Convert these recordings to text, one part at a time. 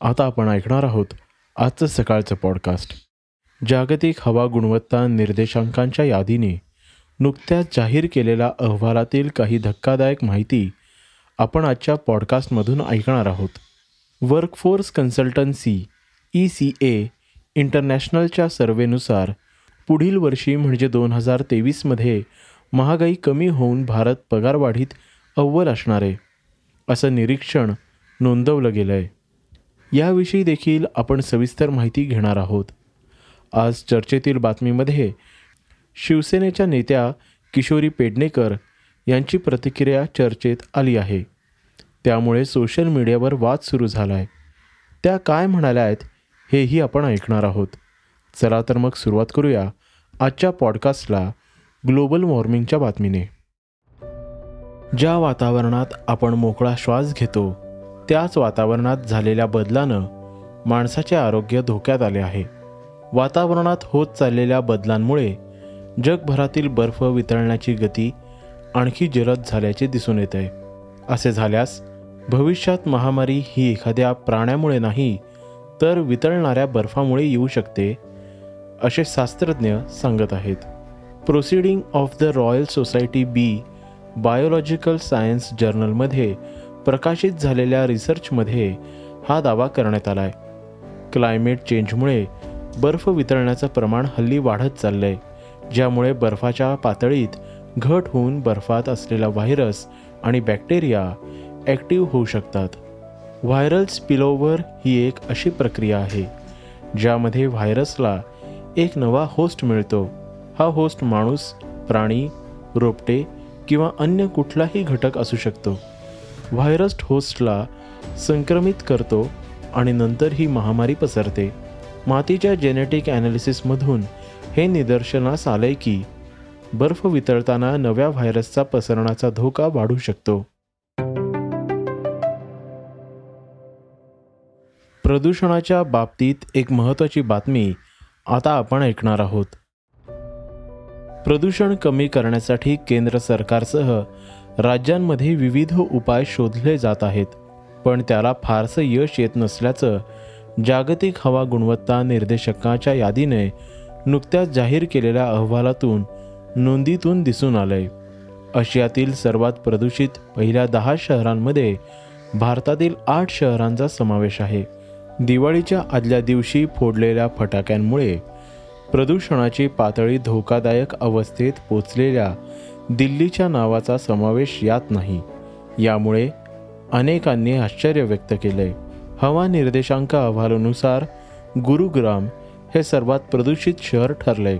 आता आपण ऐकणार आहोत आजचं सकाळचं पॉडकास्ट जागतिक हवा गुणवत्ता निर्देशांकांच्या यादीने नुकत्याच जाहीर केलेल्या अहवालातील काही धक्कादायक माहिती आपण आजच्या पॉडकास्टमधून ऐकणार आहोत. Workforce consultancy E C A इंटरनॅशनलच्या सर्वेनुसार पुढील वर्षी म्हणजे दोन हजार तेवीसमध्ये महागाई कमी होऊन भारत पगारवाढीत अव्वल असणार आहे असं निरीक्षण नोंदवलं गेलं आहे याविषयी देखील आपण सविस्तर माहिती घेणार आहोत. आज चर्चेतील बातमीमध्ये शिवसेनेच्या नेत्या किशोरी पेडणेकर यांची प्रतिक्रिया चर्चेत आली आहे. त्यामुळे सोशल मीडियावर वाद सुरू झाला आहे त्या काय म्हणाल्या आहेत हेही आपण ऐकणार आहोत. चला तर मग सुरुवात करूया आजच्या पॉडकास्टला ग्लोबल वॉर्मिंगच्या बातमीने. ज्या वातावरणात आपण मोकळा श्वास घेतो त्याच वातावरणात झालेल्या बदलानं माणसाचे आरोग्य धोक्यात आले आहे. वातावरणात होत चाललेल्या बदलांमुळे जगभरातील बर्फ वितळण्याची गती आणखी जलद झाल्याचे दिसून येत आहे. असे झाल्यास भविष्यात महामारी ही एखाद्या प्राण्यामुळे नाही तर वितळणाऱ्या बर्फामुळे येऊ शकते असे शास्त्रज्ञ सांगत आहेत. Proceeding of the royal society B biological science जर्नलमध्ये प्रकाशित झालेल्या रिसर्चमध्ये हा दावा करण्यात आला आहे क्लायमेट चेंजमुळे बर्फ वितळण्याचं प्रमाण हल्ली वाढत चाललं आहे ज्यामुळे बर्फाच्या पातळीत घट होऊन बर्फात असलेला व्हायरस आणि बॅक्टेरिया ॲक्टिव्ह होऊ शकतात. व्हायरल स्पिलोवर ही एक अशी प्रक्रिया आहे ज्यामध्ये व्हायरसला एक नवा होस्ट मिळतो. हा होस्ट माणूस प्राणी रोपटे किंवा अन्य कुठलाही घटक असू शकतो. व्हायरस होस्टला संक्रमित करतो आणि नंतर ही महामारी पसरते. मातीच्या जेनेटिक ॲनालिसिसमधून हे निदर्शनास आले की बर्फ वितळताना नव्या व्हायरसचा पसरण्याचा धोका वाढू शकतो. प्रदूषणाच्या बाबतीत एक महत्त्वाची बातमी आता आपण ऐकणार आहोत. प्रदूषण कमी करण्यासाठी केंद्र सरकारसह राज्यांमध्ये विविध उपाय शोधले जात आहेत पण त्याला फारसं यश येत नसल्याचं जागतिक हवा गुणवत्ता निर्देशकाच्या यादीने नुकत्याच जाहीर केलेल्या अहवालातून नोंदीतून दिसून आलंय. आशियातील सर्वात प्रदूषित पहिल्या दहा शहरांमध्ये भारतातील आठ शहरांचा समावेश आहे. दिवाळीच्या आदल्या दिवशी फोडलेल्या फटाक्यांमुळे प्रदूषणाची पातळी धोकादायक अवस्थेत पोचलेल्या दिल्लीच्या नावाचा समावेश यात नाही. यामुळे अनेकांनी आश्चर्य व्यक्त केले हवा निर्देशांक अहवालानुसार गुरुग्राम हे सर्वात प्रदूषित शहर ठरले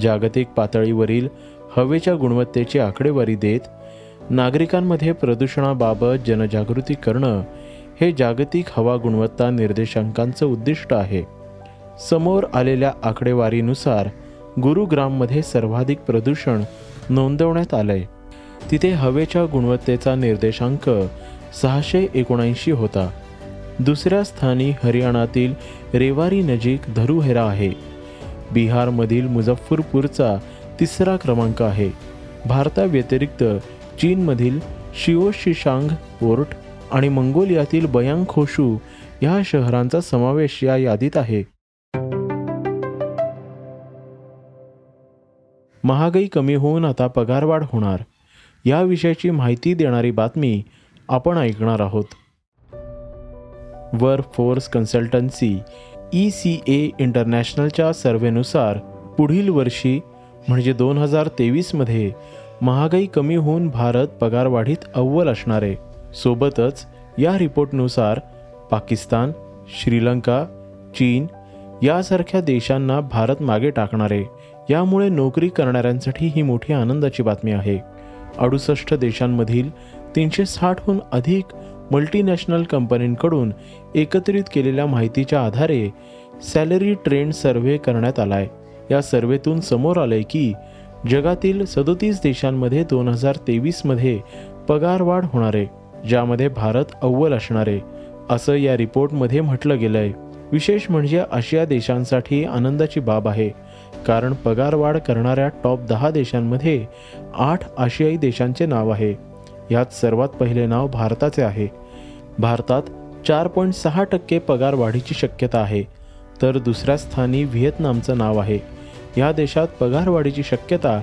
जागतिक पातळीवरील हवेच्या गुणवत्तेची आकडेवारी देत नागरिकांमध्ये प्रदूषणाबाबत जनजागृती करणं हे जागतिक हवा गुणवत्ता निर्देशांकांचं उद्दिष्ट आहे. समोर आलेल्या आकडेवारीनुसार गुरुग्राममध्ये सर्वाधिक प्रदूषण नोंदवण्यात आलंय. तिथे हवेच्या गुणवत्तेचा निर्देशांक सहाशे एकोणऐंशी होता. दुसऱ्या स्थानी हरियाणातील रेवारी नजीक धरुहेरा आहे. बिहारमधील मुझफ्फरपूरचा तिसरा क्रमांक आहे. भारताव्यतिरिक्त चीनमधील शिओशिशांग पोर्ट आणि मंगोलियातील बयांग खोशू या शहरांचा समावेश या यादीत आहे. महागाई कमी होऊन आता पगारवाढ होणार. याविषयीची माहिती देणारी बातमी आपण ऐकणार आहोत. Work force consultancy E C A इंटरनॅशनलच्या सर्वेनुसार पुढील वर्षी म्हणजे दोन हजार तेवीसमध्ये महागाई कमी होऊन भारत पगारवाढीत अव्वल असणार. आहे सोबतच या रिपोर्टनुसार पाकिस्तान श्रीलंका चीन यासारख्या देशांना भारत मागे टाकणार. आहे यामुळे नोकरी करणाऱ्यांसाठी ही मोठी आनंदाची बातमी आहे. अडुसष्ट देशांमधील तीनशे साठहून अधिक मल्टीनॅशनल कंपनींकडून एकत्रित केलेल्या माहितीच्या आधारे सॅलरी ट्रेंड सर्व्हे करण्यात आलाय. या सर्व्हेतून समोर आलंय की जगातील सदोतीस देशांमध्ये दोन हजार तेवीसमध्ये पगारवाढ होणार आहे ज्यामध्ये भारत अव्वल असणार आहे असं या रिपोर्टमध्ये म्हटलं गेलं आहे विशेष म्हणजे आशिया देशांसाठी आनंदाची बाब आहे. कारण पगारवाढ करणाऱ्या टॉप दहा देशांमध्ये आठ आशियाई देशांचे नाव आहे. यात सर्वात पहिले नाव भारताचे आहे. भारतात चार पॉईंट सहा टक्के पगार वाढीची शक्यता आहे. तर दुसऱ्या स्थानी व्हिएतनामचं नाव आहे. या देशात पगारवाढीची शक्यता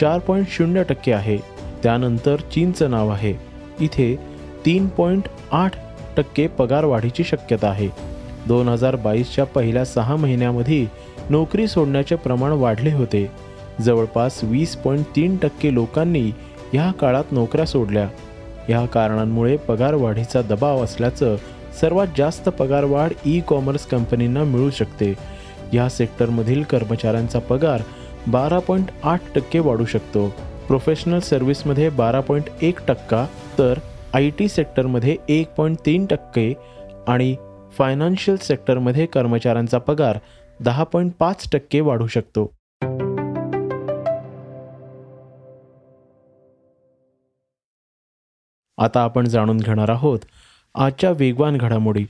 चार पॉईंट शून्य टक्के आहे. त्यानंतर चीनचं नाव आहे. इथे तीन पॉईंट आठ टक्के पगारवाढीची शक्यता आहे. दोन हजार बावीसच्या पहिल्या सहा महिन्यामध्ये नोकरी सोडण्याचे प्रमाण वाढले होते. जवळपास वीस पॉईंट तीन टक्के लोकांनी ह्या काळात नोकऱ्या सोडल्या. या कारणांमुळे पगारवाढीचा दबाव असल्याचं सर्वात जास्त पगारवाढ ई कॉमर्स कंपनींना मिळू शकते. या सेक्टरमधील कर्मचाऱ्यांचा पगार बारा पॉईंट आठ टक्के वाढू शकतो. प्रोफेशनल सर्व्हिसमध्ये बारा पॉईंट एक टक्का तर आय टी सेक्टरमध्ये एक पॉईंट तीन टक्के आणि फायनान्शियल सेक्टरमध्ये कर्मचाऱ्यांचा पगार दहा पॉईंट पाच टक्के वाढू शकतो. आता आपण जाणून घेणार आहोत आजच्या वेगवान घडामोडी.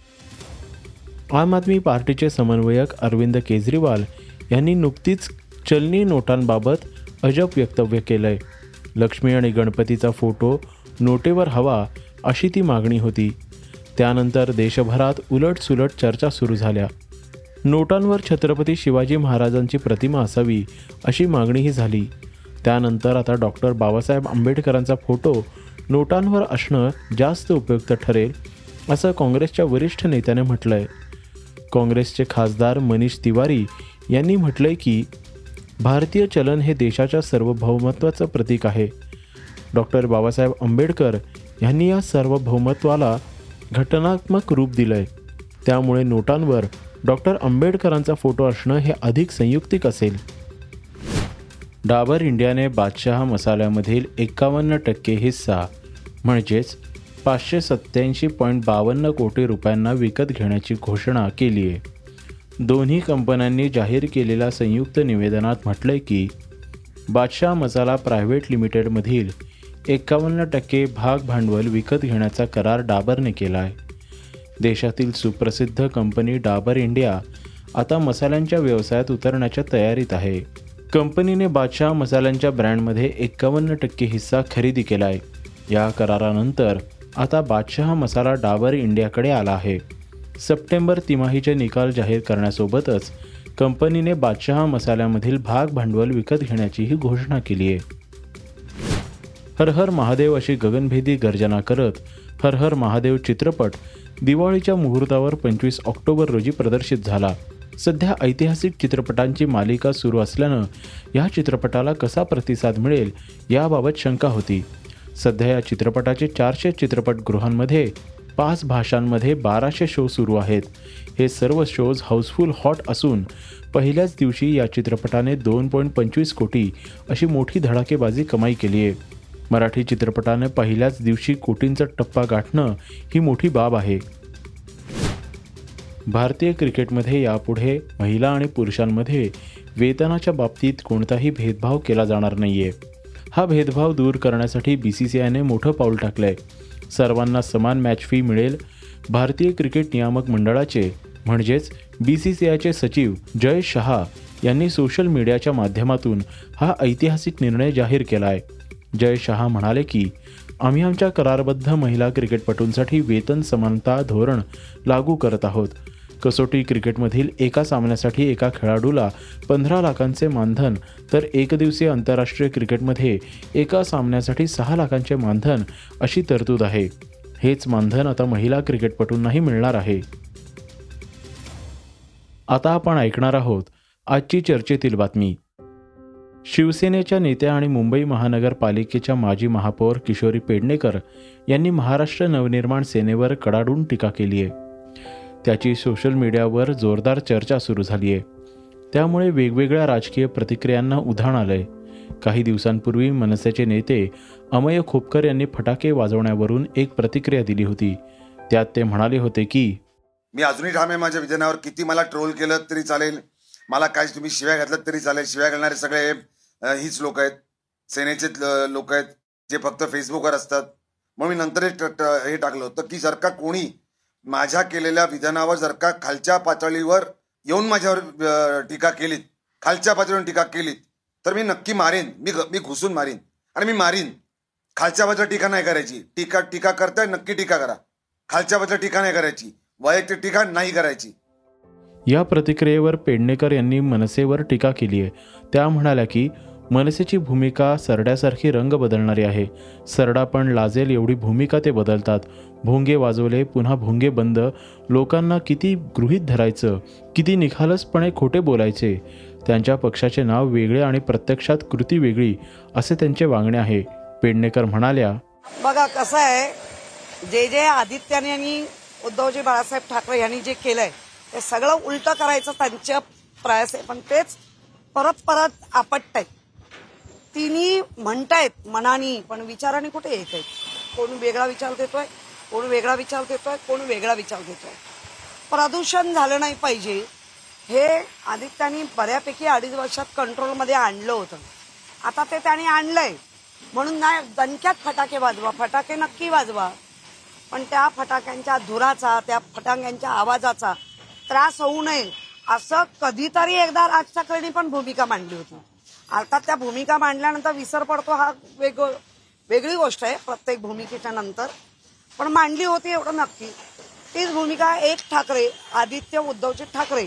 आम आदमी पार्टीचे समन्वयक अरविंद केजरीवाल यांनी नुकतीच चलनी नोटांबाबत अजब वक्तव्य केलंय. लक्ष्मी आणि गणपतीचा फोटो नोटेवर हवा अशी ती मागणी होती. त्यानंतर देशभरात उलटसुलट चर्चा सुरू झाल्या. नोटांवर छत्रपती शिवाजी महाराजांची प्रतिमा असावी अशी मागणीही झाली. त्यानंतर आता डॉक्टर बाबासाहेब आंबेडकरांचा फोटो नोटांवर असणं जास्त उपयुक्त ठरेल असं काँग्रेसच्या वरिष्ठ नेत्याने म्हटलंय. काँग्रेसचे खासदार मनीष तिवारी यांनी म्हटलंय की भारतीय चलन हे देशाच्या सार्वभौमत्वाचं प्रतीक आहे. डॉक्टर बाबासाहेब आंबेडकर यांनी या सार्वभौमत्वाला घटनात्मक रूप दिलंय. त्यामुळे नोटांवर डॉक्टर आंबेडकरांचा फोटो असणं हे अधिक संयुक्तिक असेल. डाबर इंडियाने बादशहा मसाल्यामधील एकावन्न टक्के हिस्सा म्हणजेच पाचशे सत्त्याऐंशी पॉईंट बावन्न कोटी रुपयांना विकत घेण्याची घोषणा केली आहे. दोन्ही कंपन्यांनी जाहीर केलेल्या संयुक्त निवेदनात म्हटलंय की बादशाह मसाला प्रायव्हेट लिमिटेडमधील एकावन्न टक्के भाग भांडवल विकत घेण्याचा करार डाबरने केला आहे देशातील सुप्रसिद्ध कंपनी डाबर इंडिया आता मसाल्यांच्या व्यवसायात उतरण्याच्या तयारीत आहे. कंपनीने बादशाह मसाल्यांच्या ब्रँडमध्ये एकावन्न टक्के हिस्सा खरेदी केला आहे या करारानंतर आता बादशहा मसाला डाबर इंडियाकडे आला आहे. सप्टेंबर तिमाहीचे निकाल जाहीर करण्यासोबतच कंपनीने बादशहा मसाल्यामधील भाग भांडवल विकत घेण्याचीही घोषणा केली आहे हर हर महादेव अशी गगनभेदी गर्जना करत हर हर महादेव चित्रपट दिवाळीच्या मुहूर्तावर पंचवीस ऑक्टोबर रोजी प्रदर्शित झाला. सध्या ऐतिहासिक चित्रपटांची मालिका सुरू असल्यानं या चित्रपटाला कसा प्रतिसाद मिळेल याबाबत शंका होती. सध्या या चित्रपटाचे चारशे चित्रपटगृहांमध्ये पाच भाषांमध्ये बाराशे शो सुरू आहेत. हे सर्व शोज हाऊसफुल हॉट असून पहिल्याच दिवशी या चित्रपटाने दोन पॉईंट पंचवीस कोटी अशी मोठी धडाकेबाजी कमाई केली आहे मराठी चित्रपटाने पहिल्याच दिवशी कोटींचा टप्पा गाठणं ही मोठी बाब आहे. भारतीय क्रिकेटमध्ये यापुढे महिला आणि पुरुषांमध्ये वेतनाच्या बाबतीत कोणताही भेदभाव केला जाणार नाहीये. हा भेदभाव दूर करण्यासाठी बी सी सी आयने मोठं पाऊल टाकलंय. सर्वांना समान मॅच फी मिळेल. भारतीय क्रिकेट नियामक मंडळाचे म्हणजेच बी सी सी आयचे सचिव जय शहा यांनी सोशल मीडियाच्या माध्यमातून हा ऐतिहासिक निर्णय जाहीर केला आहे जय शहा म्हणाले की आम्ही आमच्या करारबद्ध महिला क्रिकेटपटूंसाठी वेतन समानता धोरण लागू करत आहोत. कसोटी क्रिकेटमधील एका सामन्यासाठी एका खेळाडूला पंधरा लाखांचे मानधन तर एकदिवसीय आंतरराष्ट्रीय क्रिकेटमध्ये एका सामन्यासाठी सहा लाखांचे मानधन अशी तरतूद आहे. हेच मानधन आता महिला क्रिकेटपटूंनाही मिळणार आहे. आता आपण ऐकणार आहोत आजची चर्चेतील बातमी. शिवसेनेच्या नेत्या आणि मुंबई महानगरपालिकेच्या माजी महापौर किशोरी पेडणेकर यांनी महाराष्ट्र नवनिर्माण सेनेवर कडाडून टीका केली आहे. त्याची सोशल मीडियावर जोरदार चर्चा सुरू झाली आहे. त्यामुळे वेगवेगळ्या राजकीय प्रतिक्रियांना उधाण आलं आहे काही दिवसांपूर्वी मनसेचे नेते अमय खोपकर यांनी फटाके वाजवण्यावरून एक प्रतिक्रिया दिली होती. त्यात ते म्हणाले होते की मी अजूनही ठाम आहे माझ्या विधानावर किती मला ट्रोल केलं तरी चालेल. मला काय तुम्ही शिव्या घातल्यात तरी चालेल. शिव्या घालणारे सगळे हीच लोक आहेत. सेनेचे लोक आहेत जे फक्त फेसबुकवर असतात. मग मी नंतर हे टाकलं होतं की जर का कोणी माझ्या केलेल्या विधानावर जर का खालच्या पातळीवर येऊन माझ्यावर टीका केलीत खालच्या पातळीवर टीका केलीत तर मी नक्की मारेन. मी घ- मी घुसून मारीन. आणि मी मारीन. खालच्या बाजूला टीका नाही करायची. टीका टीका करताय नक्की टीका करा. खालच्या बाजूला टीका नाही करायची. वैयक्तिक टीका नाही करायची. या प्रतिक्रियेवर पेडणेकर यांनी मनसेवर टीका केली आहे. त्या म्हणाल्या की मनसेची भूमिका सरड्यासारखी रंग बदलणारी आहे. सरडा पण लाजेल एवढी भूमिका ते बदलतात. भोंगे वाजवले पुन्हा भोंगे बंद. लोकांना किती गृहीत धरायचं? किती निखालसपणे खोटे बोलायचे? त्यांच्या पक्षाचे नाव वेगळे आणि प्रत्यक्षात कृती वेगळी असे त्यांचे वागणे आहे. पेडणेकर म्हणाल्या बघा कसं आहे जे जे आदित्याने आणि उद्धवजी बाळासाहेब ठाकरे यांनी जे केलंय ते सगळं उलट करायचं त्यांच्या प्रयास आहे. पण तेच परत परत आपटतायत तिन्ही म्हणतायत मनानी पण विचाराने कुठे येत आहेत कोण वेगळा विचार देतोय? कोण वेगळा विचार देतोय? कोण वेगळा विचार देतोय? प्रदूषण झालं नाही पाहिजे. हे आदित्यानी बऱ्यापैकी अडीच वर्षात कंट्रोलमध्ये आणलं होतं. आता ते त्याने आणलंय. म्हणून नाही दणक्यात फटाके वाजवा. फटाके नक्की वाजवा. पण त्या फटाक्यांच्या धुराचा त्या फटाक्यांच्या आवाजाचा त्रास होऊ नये. असं कधीतरी एकदा राज ठाकरेंनी पण भूमिका मांडली होती. अर्थात त्या भूमिका मांडल्यानंतर विसर पडतो हा वेग वेगळी गोष्ट आहे प्रत्येक भूमिकेच्या नंतर. पण मांडली होती एवढं नक्की. तीच भूमिका एक ठाकरे आदित्य उद्धवजी ठाकरे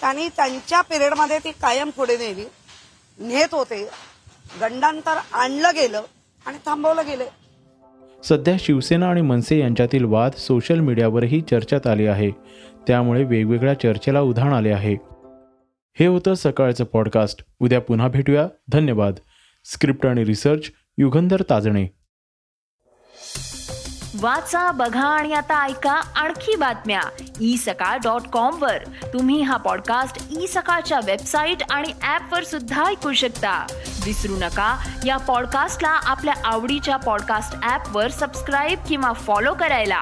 त्यांनी त्यांच्या पिरियडमध्ये ती कायम पुढे नेली. नेत होते. गंडांतर आणलं गेलं आणि थांबवलं गेलं. सध्या शिवसेना आणि मनसे यांच्यातील वाद सोशल मीडियावरही चर्चेत आले आहे. त्यामुळे वेगवेगळ्या चर्चेला उधाण आले आहे. हे होतं सकाळचं पॉडकास्ट उद्या पुन्हा भेटूया. धन्यवाद. स्क्रिप्ट आणि रिसर्च युगंधर ताजणे. वाचा बघा आणि आता ऐका आणखी बातम्या. ई सकाळ डॉट कॉम वर. तुम्ही हा पॉडकास्ट ई सकाळच्या वेबसाईट आणि ऍप वर सुद्धा ऐकू शकता. विसरू नका या पॉडकास्टला आपल्या आवडीच्या पॉडकास्ट ऍप वर सबस्क्राईब किंवा फॉलो करायला.